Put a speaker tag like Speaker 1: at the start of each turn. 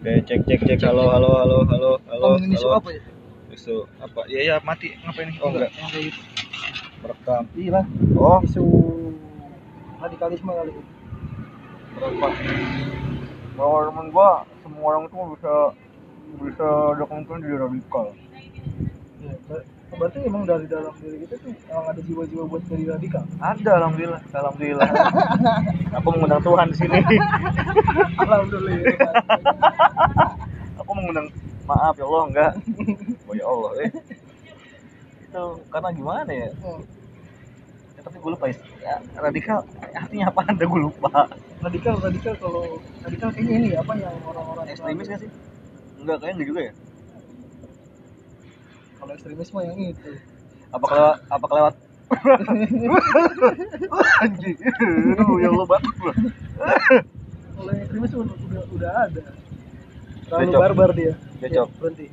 Speaker 1: Oke, cek cek cek. Halo halo halo halo halo.
Speaker 2: Ngomongin isu
Speaker 1: halo.
Speaker 2: apa ya?
Speaker 1: Isu apa? Ya ya mati. Ngapain nih? Oh enggak.
Speaker 2: Yang kayak gitu.
Speaker 1: Merekam.
Speaker 2: Iya lah.
Speaker 1: Oh,
Speaker 2: Isu radikalisme kali itu.
Speaker 1: berapa? Bahwa temen gua semua orang itu bisa bisa kemungkinan jadi radikal.
Speaker 2: Ber- Berarti emang dari dalam diri kita tuh emang ada jiwa-jiwa buat jadi radikal.
Speaker 1: Ada alhamdulillah. Alhamdulillah. Aku mengundang Tuhan di sini.
Speaker 2: Alhamdulillah.
Speaker 1: Aku mengundang maaf ya Allah enggak. Oh ya Allah eh. Itu karena gimana ya?
Speaker 2: Hmm.
Speaker 1: ya tapi gue lupa ya, ya radikal artinya apa anda gue lupa
Speaker 2: radikal radikal kalau radikal kayaknya ini apa yang orang-orang
Speaker 1: ekstremis gak sih enggak kayaknya enggak juga ya
Speaker 2: kalau ekstremis mah yang itu.
Speaker 1: Apa kelewat apa kelewat? Anjing. Ya Allah batuk gua.
Speaker 2: kalau yang ekstremis udah udah, ada. Terlalu barbar dia.
Speaker 1: Becok.
Speaker 2: Ya, berhenti